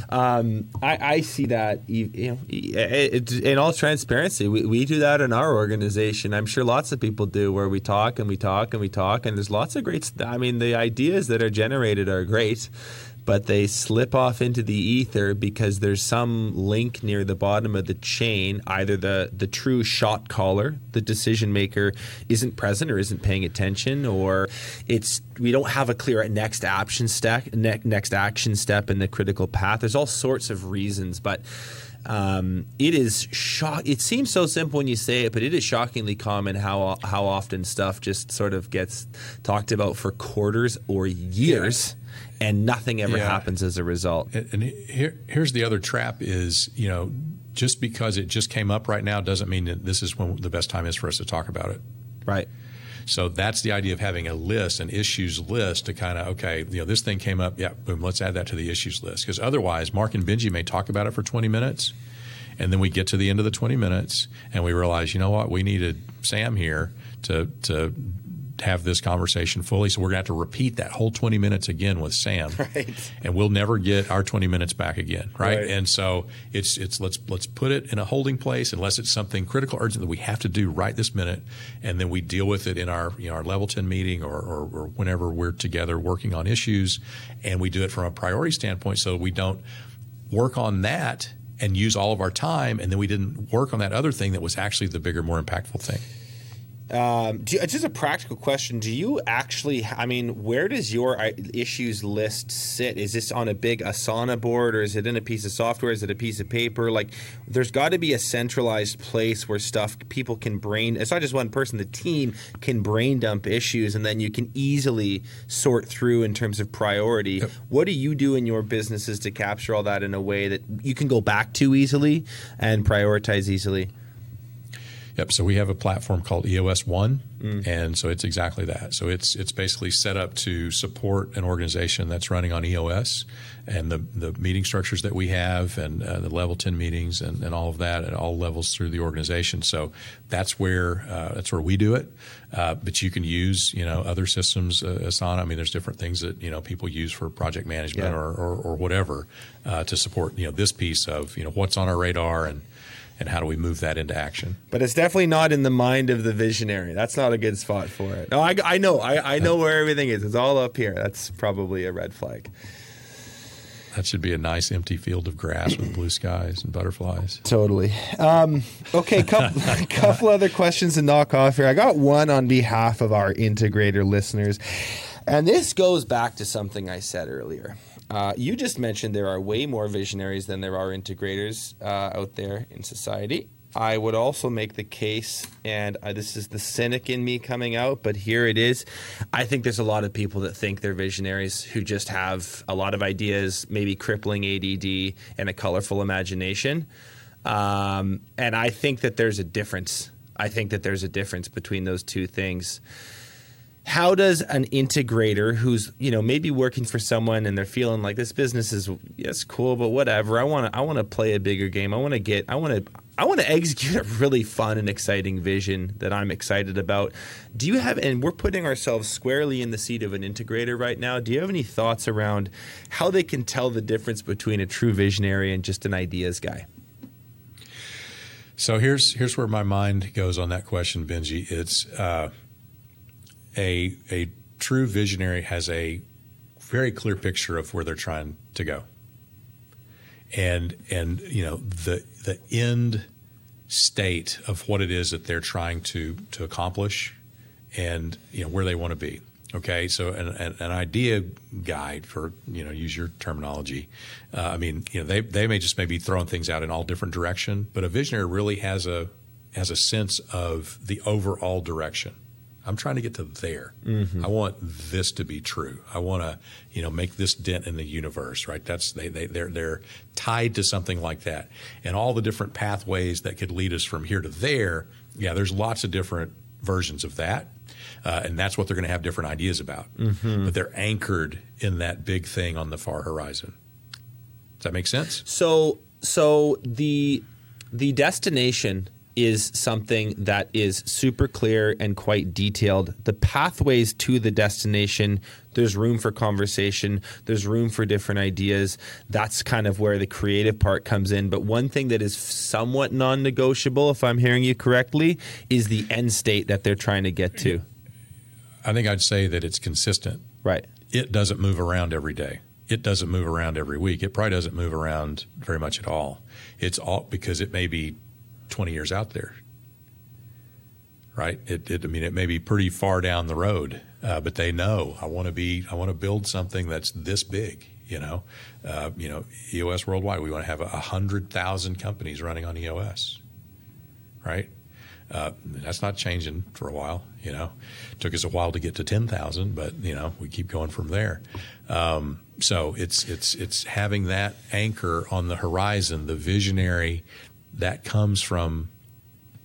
Um, I, I, see that you know, in all transparency, we, we do that in our organization. I'm sure lots of people do, where we talk and we talk and we talk, and there's lots of great. I mean, the ideas that are generated are great, but they slip off into the ether because there's some link near the bottom of the chain. Either the, the true shot caller, the decision maker, isn't present or isn't paying attention, or it's we don't have a clear next action step, next action step in the critical path. There's all sorts of reasons, but. Um, it is shock. It seems so simple when you say it, but it is shockingly common how how often stuff just sort of gets talked about for quarters or years. Yeah and nothing ever yeah. happens as a result. And, and here, here's the other trap: is you know, just because it just came up right now doesn't mean that this is when the best time is for us to talk about it. Right. So that's the idea of having a list, an issues list to kind of, okay, you know, this thing came up, yeah, boom, let's add that to the issues list. Because otherwise, Mark and Benji may talk about it for 20 minutes, and then we get to the end of the 20 minutes and we realize, you know what, we needed Sam here to, to have this conversation fully. So we're going to have to repeat that whole 20 minutes again with Sam. Right. And we'll never get our 20 minutes back again. Right? right. And so it's, it's, let's, let's put it in a holding place unless it's something critical, urgent that we have to do right this minute. And then we deal with it in our, you know, our level 10 meeting or, or, or whenever we're together working on issues. And we do it from a priority standpoint so we don't work on that and use all of our time. And then we didn't work on that other thing that was actually the bigger, more impactful thing. Um, you, just a practical question. Do you actually, I mean, where does your uh, issues list sit? Is this on a big Asana board or is it in a piece of software? Is it a piece of paper? Like, there's got to be a centralized place where stuff people can brain, it's not just one person, the team can brain dump issues and then you can easily sort through in terms of priority. Yep. What do you do in your businesses to capture all that in a way that you can go back to easily and prioritize easily? Yep. So we have a platform called EOS One, mm. and so it's exactly that. So it's it's basically set up to support an organization that's running on EOS, and the the meeting structures that we have, and uh, the level ten meetings, and, and all of that at all levels through the organization. So that's where uh, that's where we do it. Uh, but you can use you know other systems, uh, Asana. I mean, there's different things that you know people use for project management yeah. or, or, or whatever uh, to support you know this piece of you know what's on our radar and and how do we move that into action? But it's definitely not in the mind of the visionary. That's not a good spot for it. No, I, I know. I, I know where everything is. It's all up here. That's probably a red flag. That should be a nice empty field of grass with blue skies and butterflies. Totally. Um, okay, couple, a couple other questions to knock off here. I got one on behalf of our integrator listeners. And this goes back to something I said earlier. Uh, you just mentioned there are way more visionaries than there are integrators uh, out there in society. I would also make the case, and uh, this is the cynic in me coming out, but here it is. I think there's a lot of people that think they're visionaries who just have a lot of ideas, maybe crippling ADD and a colorful imagination. Um, and I think that there's a difference. I think that there's a difference between those two things how does an integrator who's you know maybe working for someone and they're feeling like this business is yes cool but whatever i want to i want to play a bigger game. I want to get i want to i want to execute a really fun and exciting vision that i'm excited about. Do you have and we're putting ourselves squarely in the seat of an integrator right now. Do you have any thoughts around how they can tell the difference between a true visionary and just an ideas guy? So here's here's where my mind goes on that question benji. It's uh, a a true visionary has a very clear picture of where they're trying to go. And and you know the the end state of what it is that they're trying to to accomplish and you know where they want to be. Okay, so an, an, an idea guide for you know use your terminology. Uh, I mean, you know they they may just maybe throwing things out in all different direction, but a visionary really has a has a sense of the overall direction I'm trying to get to there. I want this to be true. I want to, you know, make this dent in the universe, right? That's they they they're they're tied to something like that, and all the different pathways that could lead us from here to there. Yeah, there's lots of different versions of that, uh, and that's what they're going to have different ideas about. But they're anchored in that big thing on the far horizon. Does that make sense? So so the the destination is something that is super clear and quite detailed. The pathways to the destination, there's room for conversation, there's room for different ideas. That's kind of where the creative part comes in. But one thing that is somewhat non-negotiable, if I'm hearing you correctly, is the end state that they're trying to get to. I think I'd say that it's consistent. Right. It doesn't move around every day. It doesn't move around every week. It probably doesn't move around very much at all. It's all because it may be 20 years out there, right? It, it I mean, it may be pretty far down the road, uh, but they know I want to be, I want to build something that's this big. You know, uh, you know, EOS worldwide. We want to have a hundred thousand companies running on EOS, right? Uh, that's not changing for a while. You know, took us a while to get to ten thousand, but you know we keep going from there. Um, so it's it's it's having that anchor on the horizon, the visionary that comes from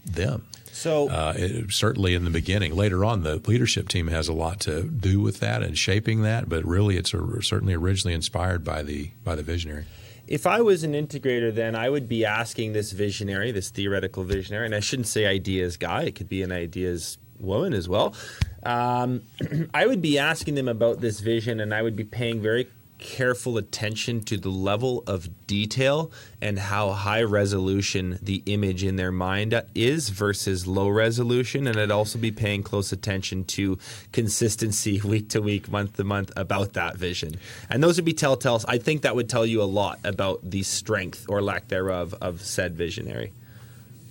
them. So Uh, it, certainly in the beginning. Later on, the leadership team has a lot to do with that and shaping that. But really, it's a, certainly originally inspired by the by the visionary. If I was an integrator, then I would be asking this visionary, this theoretical visionary, and I shouldn't say ideas guy, it could be an ideas woman as well. Um, I would be asking them about this vision, and I would be paying very careful attention to the level of detail and how high resolution the image in their mind is versus low resolution. And I'd also be paying close attention to consistency week to week, month to month about that vision. And those would be telltales. I think that would tell you a lot about the strength or lack thereof of said visionary.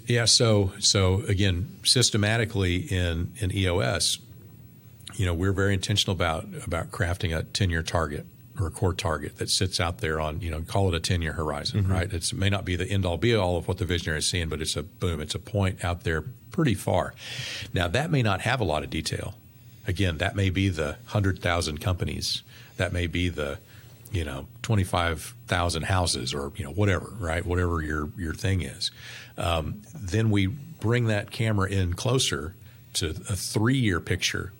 Yeah. So so again, systematically in in EOS, you know, we're very intentional about about crafting a ten year target or a core target that sits out there on you know call it a ten year horizon, right? It's, it may not be the end all be all of what the visionary is seeing, but it's a boom, it's a point out there pretty far. Now that may not have a lot of detail. Again, that may be the hundred thousand companies. That may be the you know, 25,000 houses or, you know, whatever, right? Whatever your, your thing is. Um, then we bring that camera in closer to a three year picture.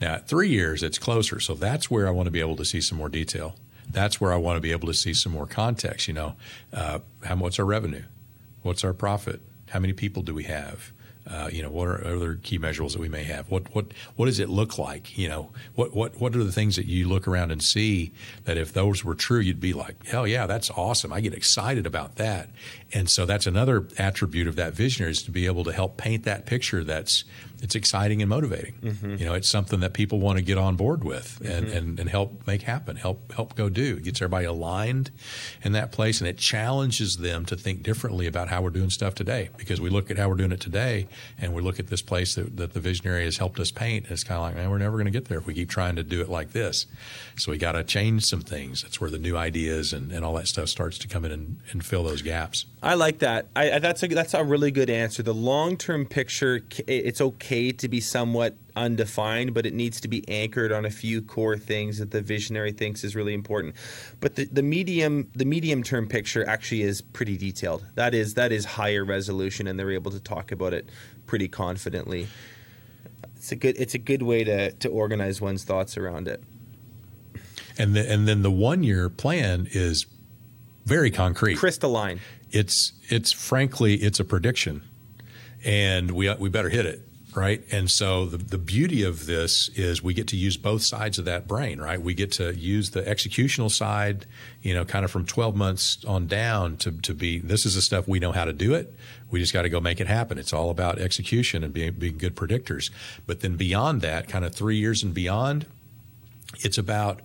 Now, at three years, it's closer. So that's where I want to be able to see some more detail. That's where I want to be able to see some more context. You know, uh, how, what's our revenue? What's our profit? How many people do we have? Uh, you know, what are other key measurables that we may have? What what what does it look like? You know, what what what are the things that you look around and see that if those were true, you'd be like, hell yeah, that's awesome. I get excited about that. And so that's another attribute of that visionary is to be able to help paint that picture that's it's exciting and motivating. Mm-hmm. You know, it's something that people want to get on board with and, mm-hmm. and, and help make happen, help help go do. It gets everybody aligned in that place and it challenges them to think differently about how we're doing stuff today. Because we look at how we're doing it today and we look at this place that, that the visionary has helped us paint, and it's kind of like, man, we're never going to get there if we keep trying to do it like this. So we got to change some things. That's where the new ideas and, and all that stuff starts to come in and, and fill those gaps. I like that. I- that's a that's a really good answer. The long term picture, it's okay to be somewhat undefined, but it needs to be anchored on a few core things that the visionary thinks is really important. But the, the medium the medium term picture actually is pretty detailed. That is that is higher resolution, and they're able to talk about it pretty confidently. It's a good it's a good way to to organize one's thoughts around it. And, the, and then the one year plan is very concrete. Crystalline. it's it's frankly it's a prediction, and we we better hit it right. And so the the beauty of this is we get to use both sides of that brain, right? We get to use the executional side, you know, kind of from twelve months on down to to be this is the stuff we know how to do it. We just got to go make it happen. It's all about execution and being being good predictors. But then beyond that, kind of three years and beyond, it's about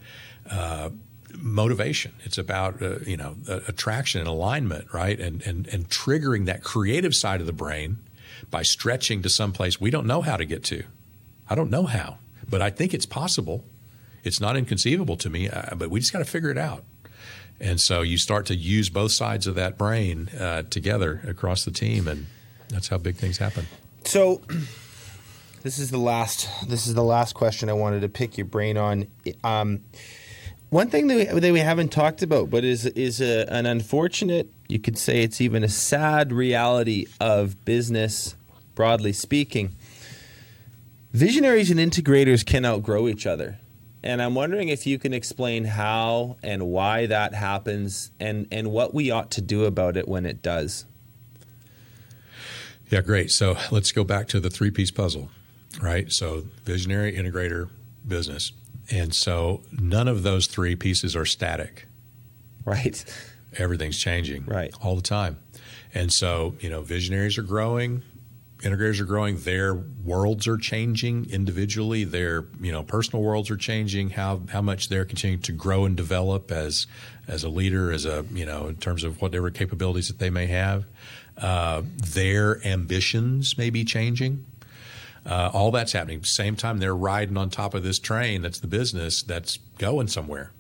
uh, motivation. It's about uh, you know attraction and alignment, right? And and and triggering that creative side of the brain by stretching to some place we don't know how to get to. I don't know how, but I think it's possible. It's not inconceivable to me, uh, but we just got to figure it out. And so you start to use both sides of that brain uh, together across the team, and that's how big things happen. So this is the last. This is the last question I wanted to pick your brain on. Um, one thing that we, that we haven't talked about, but is is a, an unfortunate, you could say it's even a sad reality of business, broadly speaking. Visionaries and integrators can outgrow each other. And I'm wondering if you can explain how and why that happens and, and what we ought to do about it when it does. Yeah, great. So let's go back to the three piece puzzle, right? So, visionary, integrator, business. And so none of those three pieces are static. Right. Everything's changing right. all the time. And so, you know, visionaries are growing, integrators are growing, their worlds are changing individually, their, you know, personal worlds are changing, how how much they're continuing to grow and develop as as a leader, as a, you know, in terms of whatever capabilities that they may have. Uh, their ambitions may be changing. Uh, all that's happening. Same time they're riding on top of this train that's the business that's going somewhere.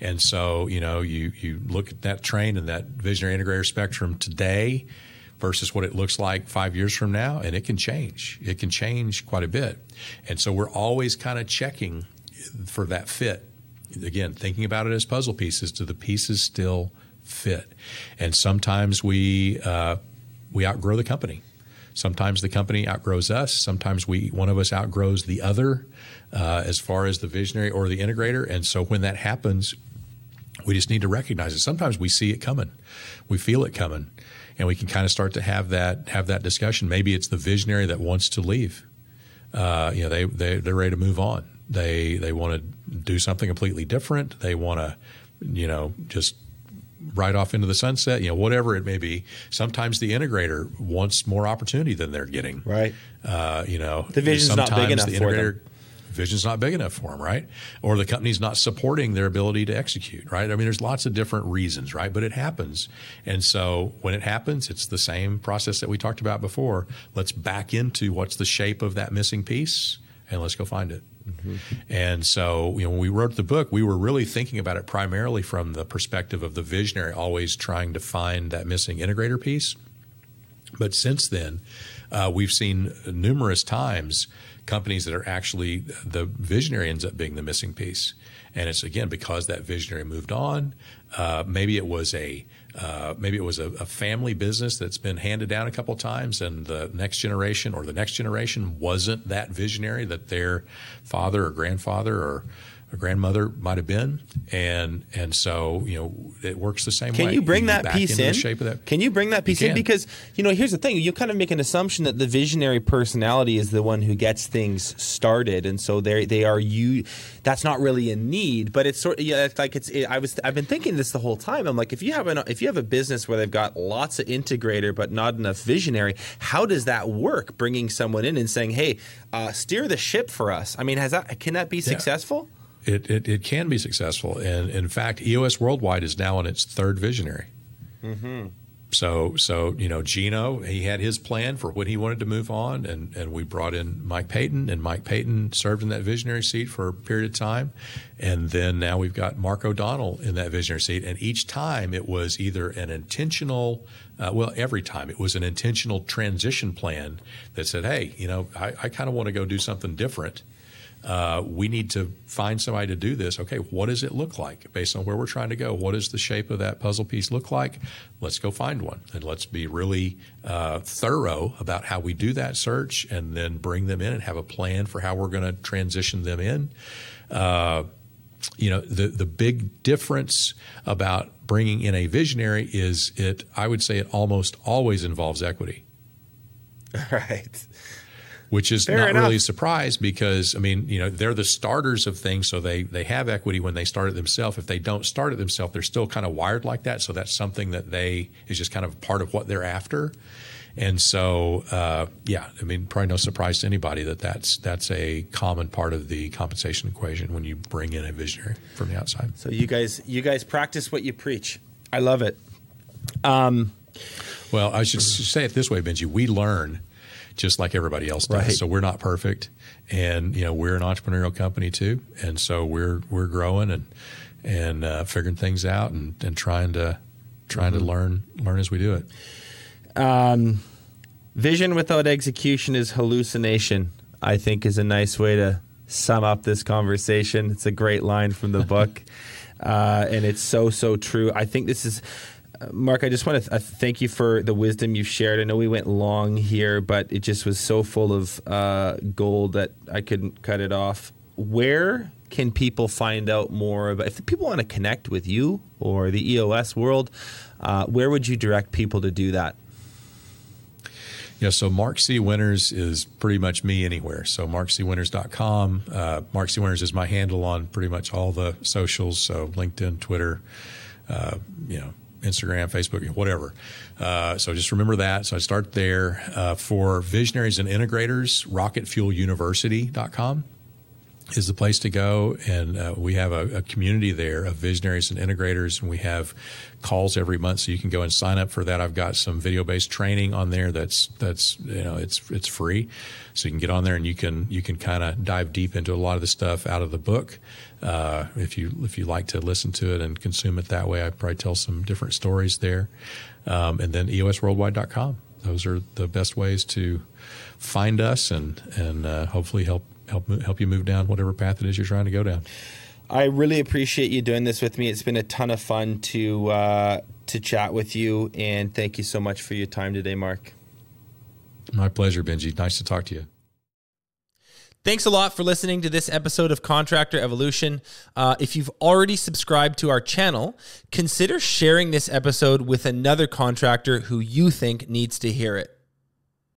And so, you know, you, you look at that train and that visionary integrator spectrum today versus what it looks like five years from now, and it can change. It can change quite a bit. And so we're always kind of checking for that fit. Again, thinking about it as puzzle pieces. Do the pieces still fit? And sometimes we uh, we outgrow the company. Sometimes the company outgrows us. Sometimes we one of us outgrows the other, uh, as far as the visionary or the integrator. And so when that happens, we just need to recognize it. Sometimes we see it coming, we feel it coming, and we can kind of start to have that have that discussion. Maybe it's the visionary that wants to leave. Uh, you know, they they they're ready to move on. They they want to do something completely different. They want to, you know, just right off into the sunset, you know, whatever it may be. Sometimes the integrator wants more opportunity than they're getting. Right. Uh, you know, the vision's not big enough the for them. Vision's not big enough for them, right? Or the company's not supporting their ability to execute, right? I mean, there's lots of different reasons, right? But it happens. And so when it happens, it's the same process that we talked about before. Let's back into what's the shape of that missing piece and let's go find it. Mm-hmm. And so, you know, when we wrote the book, we were really thinking about it primarily from the perspective of the visionary always trying to find that missing integrator piece. But since then, uh, we've seen numerous times companies that are actually the visionary ends up being the missing piece. And it's again because that visionary moved on. Uh, maybe it was a uh, maybe it was a, a, family business that's been handed down a couple times, and the next generation or the next generation wasn't that visionary that their father or grandfather or a grandmother might have been, and and so you know it works the same can way. Can you bring that piece in? shape of that. Can you bring that piece in? Because you know, here's the thing: you kind of make an assumption that the visionary personality is the one who gets things started, and so they they are you. That's not really a need, but it's sort of yeah, it's like it's. It, I was I've been thinking this the whole time. I'm like, if you have an if you have a business where they've got lots of integrator but not enough visionary, how does that work? Bringing someone in and saying, hey, uh, steer the ship for us. I mean, has that can that be yeah. successful? It, it, it, can be successful. And in fact, EOS Worldwide is now on its third visionary. Mm-hmm. So, so you know, Gino, he had his plan for when he wanted to move on, and, and we brought in Mike Paton, and Mike Paton served in that visionary seat for a period of time, and then now we've got Mark O'Donnell in that visionary seat, and each time it was either an intentional, uh, well, every time it was an intentional transition plan that said, hey, you know, I, I kind of want to go do something different uh, we need to find somebody to do this. Okay, what does it look like based on where we're trying to go? What does the shape of that puzzle piece look like? Let's go find one and let's be really uh, thorough about how we do that search and then bring them in and have a plan for how we're going to transition them in. Uh, you know, the, the big difference about bringing in a visionary is it, I would say it almost always involves equity. Right which is Fair not enough. really a surprise because I mean, you know, they're the starters of things, so they they have equity when they start it themselves. If they don't start it themselves, they're still kind of wired like that. So that's something that they is just kind of part of what they're after. And so, uh, yeah, I mean, probably no surprise to anybody that that's that's a common part of the compensation equation when you bring in a visionary from the outside. So you guys, you guys practice what you preach. I love it. Um, well, I should say it this way, Benji. We learn just like everybody else does. Right. So we're not perfect, and you know we're an entrepreneurial company too, and so we're we're growing and and uh, figuring things out and, and trying to trying mm-hmm. to learn learn as we do it. Um, vision without execution is hallucination. I think is a nice way to sum up this conversation. It's a great line from the book, uh, and it's so so true. I think this is. Mark, I just want to th- uh, thank you for the wisdom you've shared. I know we went long here, but it just was so full of uh, gold that I couldn't cut it off. Where can people find out more about? If people want to connect with you or the EOS world, uh, where would you direct people to do that? Yeah, so Mark C. Winters is pretty much me anywhere. So markcwinters.com. Uh, Mark C. Winters is my handle on pretty much all the socials. So LinkedIn, Twitter, uh, you know, Instagram, Facebook, whatever. Uh, so just remember that. So I start there. Uh, for visionaries and integrators, rocketfueluniversity.com is the place to go. And uh, we have a, a, community there of visionaries and integrators, and we have calls every month, so you can go and sign up for that. I've got some video based training on there that's that's you know it's it's free, so you can get on there and you can you can kind of dive deep into a lot of the stuff out of the book. Uh, if you if you like to listen to it and consume it that way, I probably tell some different stories there. Um, and then eosworldwide.com. Those are the best ways to find us and and uh, hopefully help help help you move down whatever path it is you're trying to go down. I really appreciate you doing this with me. It's been a ton of fun to uh, to chat with you, and thank you so much for your time today, Mark. My pleasure, Benji. Nice to talk to you. Thanks a lot for listening to this episode of Contractor Evolution. Uh, if you've already subscribed to our channel, consider sharing this episode with another contractor who you think needs to hear it.